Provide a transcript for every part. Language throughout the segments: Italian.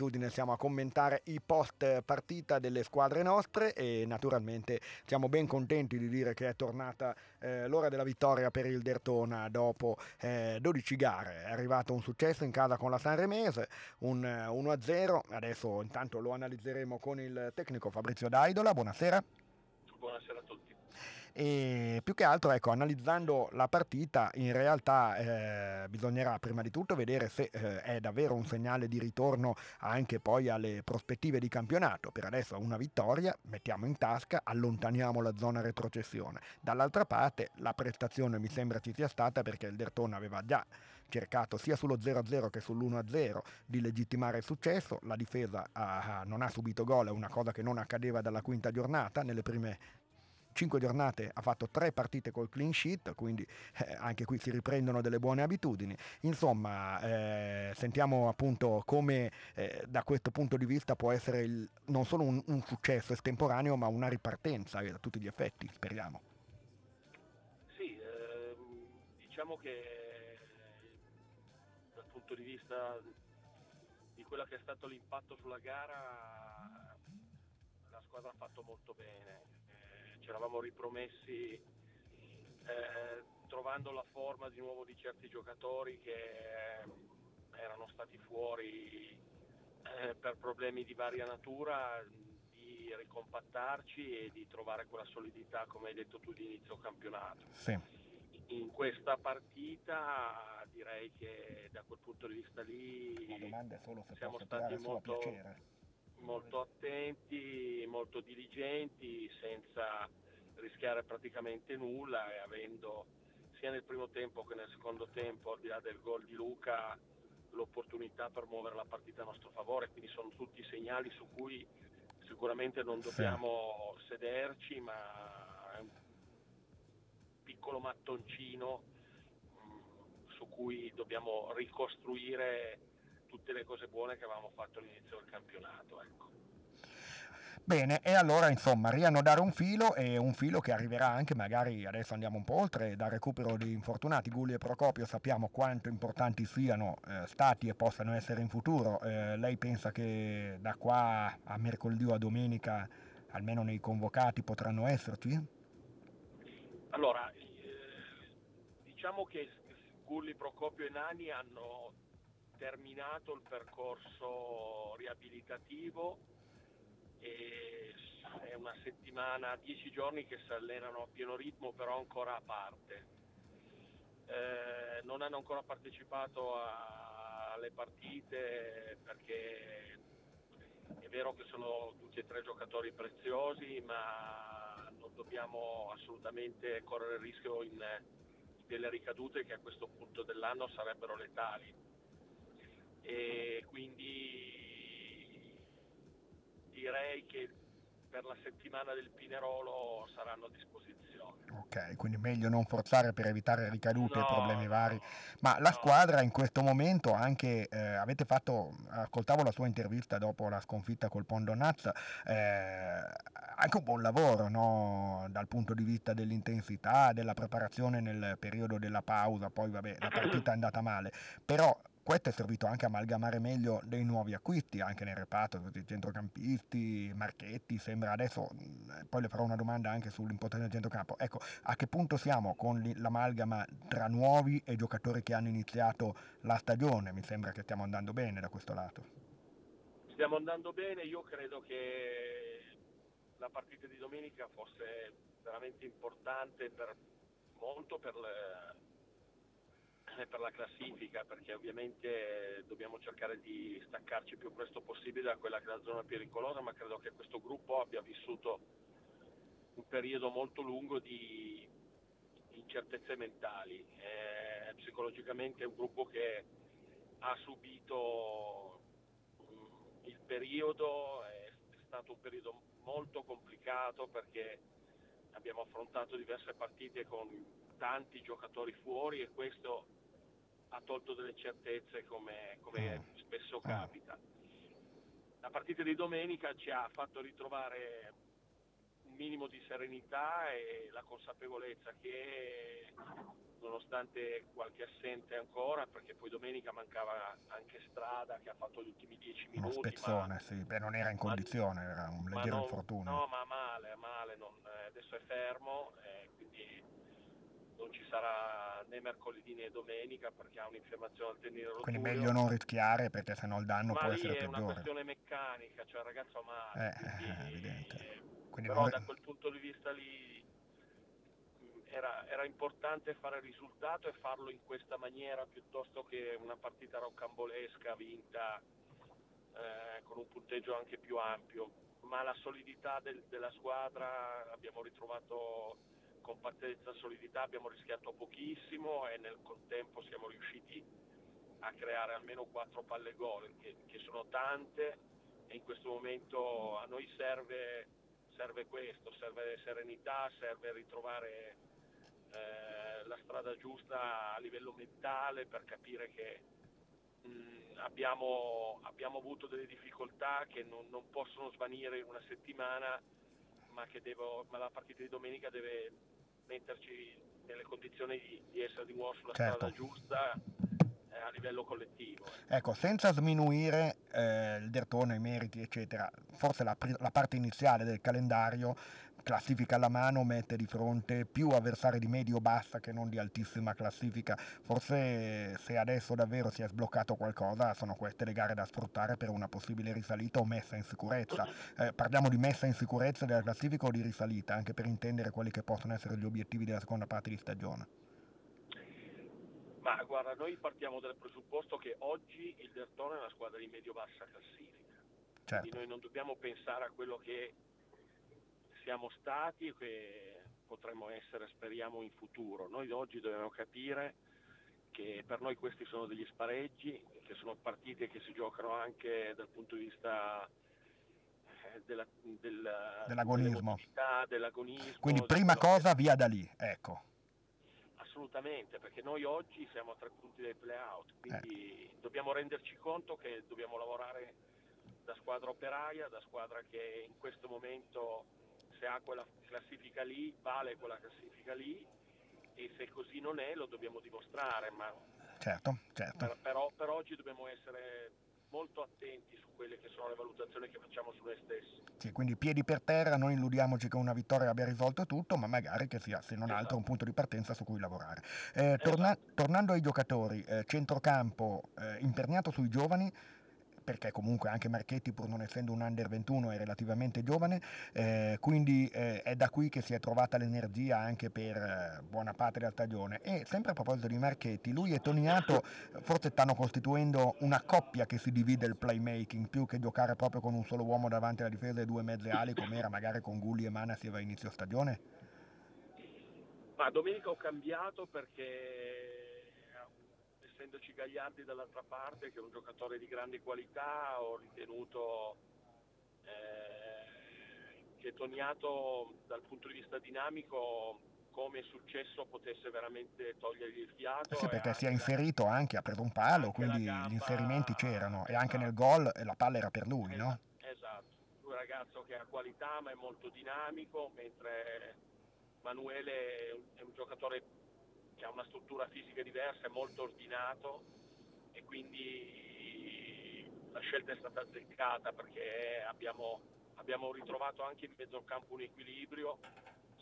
abitudine siamo a commentare i post partita delle squadre nostre e naturalmente siamo ben contenti di dire che è tornata eh, l'ora della vittoria per il Dertona dopo eh, 12 gare. È arrivato un successo in casa con la Sanremese, un 1-0. Adesso intanto lo analizzeremo con il tecnico Fabrizio Daidola. Buonasera. Buonasera a tutti e più che altro ecco, analizzando la partita in realtà eh, bisognerà prima di tutto vedere se eh, è davvero un segnale di ritorno anche poi alle prospettive di campionato. Per adesso una vittoria mettiamo in tasca allontaniamo la zona retrocessione. Dall'altra parte la prestazione mi sembra ci sia stata perché il Dertona aveva già cercato sia sullo 0-0 che sull'1-0 di legittimare il successo, la difesa ha, non ha subito gol, è una cosa che non accadeva dalla quinta giornata, nelle prime 5 giornate ha fatto 3 partite col clean sheet, quindi eh, anche qui si riprendono delle buone abitudini. Insomma, eh, sentiamo appunto come eh, da questo punto di vista può essere il, non solo un, un, successo estemporaneo, ma una ripartenza a tutti gli effetti, speriamo. Sì, ehm, diciamo che dal punto di vista di quello che è stato l'impatto sulla gara, la squadra ha fatto molto bene eravamo ripromessi eh, trovando la forma di nuovo di certi giocatori che eh, erano stati fuori eh, per problemi di varia natura di ricompattarci e di trovare quella solidità come hai detto tu di inizio campionato. Sì. In questa partita direi che da quel punto di vista lì siamo stati molto, molto attenti, molto diligenti, senza rischiare praticamente nulla e avendo sia nel primo tempo che nel secondo tempo, al di là del gol di Luca, l'opportunità per muovere la partita a nostro favore, quindi sono tutti segnali su cui sicuramente non dobbiamo sì. sederci, ma è un piccolo mattoncino mm, su cui dobbiamo ricostruire tutte le cose buone che avevamo fatto all'inizio del campionato. Ecco. Bene, e allora insomma riannodare un filo e un filo che arriverà anche magari, adesso andiamo un po' oltre, dal recupero di infortunati, Gulli e Procopio sappiamo quanto importanti siano eh, stati e possano essere in futuro, eh, lei pensa che da qua a mercoledì o a domenica almeno nei convocati potranno esserci? Allora, eh, diciamo che Gulli, Procopio e Nani hanno terminato il percorso riabilitativo e è una settimana, dieci giorni che si allenano a pieno ritmo però ancora a parte. Eh, non hanno ancora partecipato a, alle partite perché è vero che sono tutti e tre giocatori preziosi ma non dobbiamo assolutamente correre il rischio in, delle ricadute che a questo punto dell'anno sarebbero letali e quindi direi che per la settimana del Pinerolo saranno a disposizione. Ok, quindi meglio non forzare per evitare ricadute e no, problemi vari. Ma no. la squadra in questo momento anche, eh, avete fatto, ascoltavo la sua intervista dopo la sconfitta col Pondonazza, eh, anche un buon lavoro no? dal punto di vista dell'intensità, della preparazione nel periodo della pausa, poi vabbè la partita è andata male, però questo è servito anche a amalgamare meglio dei nuovi acquisti anche nel reparto, tutti i centrocampisti, Marchetti, sembra adesso, poi le farò una domanda anche sull'importanza del centrocampo. Ecco, a che punto siamo con l'amalgama tra nuovi e giocatori che hanno iniziato la stagione? Mi sembra che stiamo andando bene da questo lato. Stiamo andando bene, io credo che la partita di domenica fosse veramente importante per molto per le per la classifica perché ovviamente dobbiamo cercare di staccarci più presto possibile da quella che è la zona pericolosa ma credo che questo gruppo abbia vissuto un periodo molto lungo di incertezze mentali. Eh, psicologicamente è un gruppo che ha subito mm, il periodo è stato un periodo molto complicato perché abbiamo affrontato diverse partite con tanti giocatori fuori e questo ha tolto delle certezze come, come mm. spesso mm. capita. La partita di domenica ci ha fatto ritrovare un minimo di serenità e la consapevolezza che nonostante qualche assente ancora, perché poi domenica mancava anche Strada che ha fatto gli ultimi dieci minuti. Uno spezzone, ma, sì, beh, non era in condizione, ma, era un leggero non, infortunio. No, ma male, male, non, eh, adesso è fermo, eh, quindi non ci sarà né mercoledì né domenica perché ha un'infiammazione al tendine roturio. Quindi meglio non rischiare perché sennò il danno ma può essere peggiore. Ma è una questione meccanica, cioè il ragazzo ha male. Eh, quindi, eh, evidente. Quindi però non... da quel punto di vista lì era, era, importante fare il risultato e farlo in questa maniera piuttosto che una partita roccambolesca vinta eh, con un punteggio anche più ampio. Ma la solidità del, della squadra abbiamo ritrovato compattezza, solidità, abbiamo rischiato pochissimo e nel contempo siamo riusciti a creare almeno quattro palle gol, che, che sono tante e in questo momento a noi serve, serve questo, serve serenità, serve ritrovare eh, la strada giusta a livello mentale per capire che mh, abbiamo, abbiamo, avuto delle difficoltà che non, non, possono svanire in una settimana, ma che devo, ma la partita di domenica deve metterci nelle condizioni di, di essere di nuovo sulla certo. strada giusta eh, a livello collettivo. Ecco, senza sminuire eh, il Dertone, i meriti, eccetera, forse la, la, parte iniziale del calendario, classifica alla mano, mette di fronte più avversari di medio-bassa che non di altissima classifica. Forse se adesso davvero si è sbloccato qualcosa, sono queste le gare da sfruttare per una possibile risalita o messa in sicurezza. Eh, parliamo di messa in sicurezza della classifica o di risalita, anche per intendere quelli che possono essere gli obiettivi della seconda parte di stagione. Ma guarda, noi partiamo dal presupposto che oggi il Dertone è una squadra di medio-bassa classifica. Certo. Quindi noi non dobbiamo pensare a quello che siamo stati e che potremmo essere, speriamo, in futuro. Noi oggi dobbiamo capire che per noi questi sono degli spareggi, che sono partite che si giocano anche dal punto di vista eh, della, della, dell'agonismo. dell'agonismo. Quindi prima cosa via da lì, ecco assolutamente, perché noi oggi siamo a tre punti dai play-out, quindi eh. dobbiamo renderci conto che dobbiamo lavorare da squadra operaia, da squadra che in questo momento se ha quella classifica lì, vale quella classifica lì e se così non è lo dobbiamo dimostrare, ma certo, certo. Per, però per oggi dobbiamo essere molto attenti su quelle che sono le valutazioni che facciamo su noi stessi. Sì, quindi piedi per terra, non illudiamoci che una vittoria abbia risolto tutto, ma magari che sia, se non esatto. altro, un punto di partenza su cui lavorare. Eh, torna- esatto. Tornando ai giocatori, eh, centrocampo eh, imperniato sui giovani, perché comunque anche Marchetti pur non essendo un under 21 è relativamente giovane, eh, quindi eh, è da qui che si è trovata l'energia anche per eh, buona parte della stagione. E sempre a proposito di Marchetti, lui e Toniato forse stanno costituendo una coppia che si divide il playmaking, più che giocare proprio con un solo uomo davanti alla difesa e due mezze ali come era magari con Gulli e Manasieva a inizio stagione? Ma domenica ho cambiato perché essendoci Gagliardi dall'altra parte che è un giocatore di grande qualità ho ritenuto eh, che Toniato dal punto di vista dinamico come è successo potesse veramente togliergli il fiato. Sì, perché si è inserito anche, ha preso un palo, quindi gamba, gli inserimenti c'erano esatto. e anche nel gol la palla era per lui, esatto, no? Esatto, un ragazzo che ha qualità ma è molto dinamico, mentre Manuele è un giocatore che ha una struttura fisica diversa, è molto ordinato e quindi la scelta è stata azzeccata perché abbiamo, abbiamo ritrovato anche in mezzo al campo un equilibrio,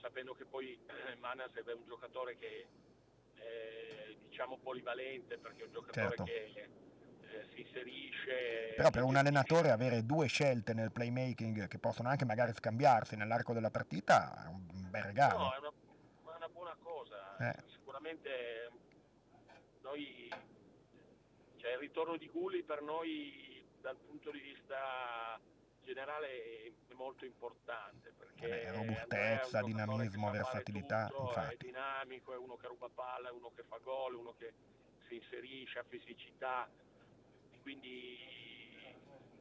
sapendo che poi eh, Manas è un giocatore che è diciamo polivalente perché è un giocatore certo. che eh, si inserisce. Però per un allenatore avere due scelte nel playmaking che possono anche magari scambiarsi nell'arco della partita è un bel regalo. No, è una, è una buona cosa. Eh sicuramente noi, cioè il ritorno di Gulli per noi dal punto di vista generale è molto importante perché eh, robustezza, dinamismo, versatilità, tutto, infatti. è dinamico, è uno che ruba palla, è uno che fa gol, uno che si inserisce, ha fisicità, quindi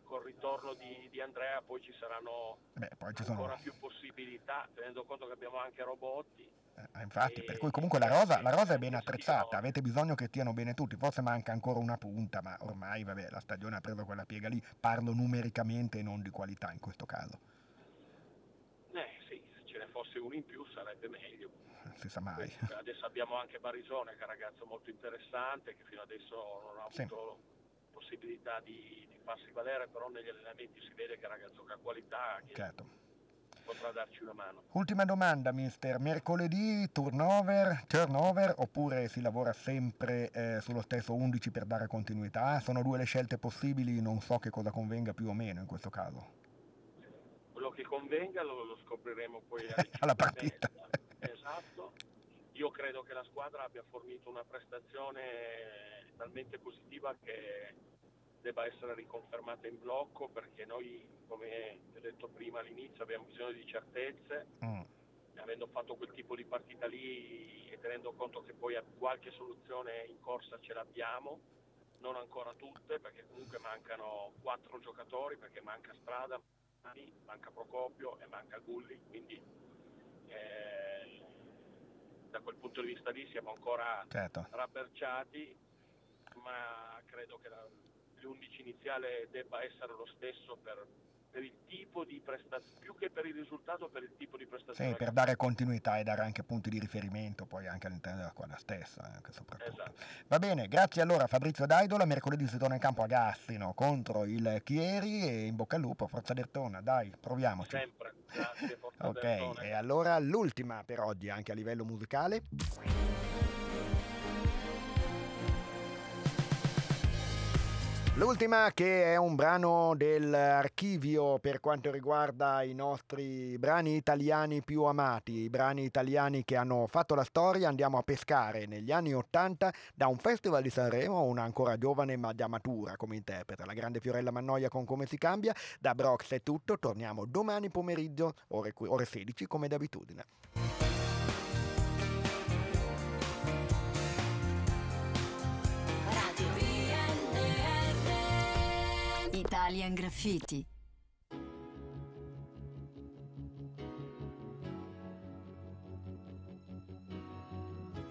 col ritorno di, di, Andrea poi ci saranno Beh, poi ci ancora sono... più possibilità, tenendo conto che abbiamo anche Robotti eh, infatti, per cui comunque la rosa, la rosa, è ben attrezzata, avete bisogno che stiano bene tutti, forse manca ancora una punta, ma ormai vabbè, la stagione ha preso quella piega lì, parlo numericamente e non di qualità in questo caso. Eh sì, fosse uno in più sarebbe meglio. Si sa mai. Adesso abbiamo anche Barisone che è un ragazzo molto interessante che fino adesso non ha avuto sì. possibilità di, di, farsi valere, però negli allenamenti si vede che è un ragazzo che ha qualità. Che certo potrà darci una mano. Ultima domanda, mister. Mercoledì turnover, turnover oppure si lavora sempre eh, sullo stesso 11 per dare continuità? Sono due le scelte possibili, non so che cosa convenga più o meno in questo caso. Quello che convenga lo, lo scopriremo poi alla partita. Esatto. Io credo che la squadra abbia fornito una prestazione talmente positiva che debba essere riconfermata in blocco perché noi, come ho detto prima all'inizio, abbiamo bisogno di certezze. Mm. Avendo fatto quel tipo di partita lì e tenendo conto che poi qualche soluzione in corsa ce l'abbiamo, non ancora tutte perché comunque mancano quattro giocatori, perché manca Strada, manca Procopio e manca Gulli, quindi eh, da quel punto di vista lì siamo ancora certo. rabberciati, ma credo che la, l'11 iniziale debba essere lo stesso per, per il tipo di prestazione, più che per il risultato, per il tipo di prestazione. Sì, per dare continuità e dare anche punti di riferimento poi anche all'interno della squadra stessa, anche soprattutto. Esatto. Va bene, grazie allora Fabrizio Daidola, mercoledì si torna in campo a Gassino contro il Chieri e in bocca al lupo, Forza Dertona, dai, proviamoci. Sempre, grazie Forza Ok, Dertona. e allora l'ultima per oggi anche a livello musicale. L'ultima che è un brano dell'archivio per quanto riguarda i nostri brani italiani più amati, i brani italiani che hanno fatto la storia, andiamo a pescare negli anni Ottanta da un festival di Sanremo, una ancora giovane ma già matura come interprete, la grande Fiorella Mannoia con Come si cambia, da Brox è tutto, torniamo domani pomeriggio ore, ore 16 come d'abitudine. Italian Graffiti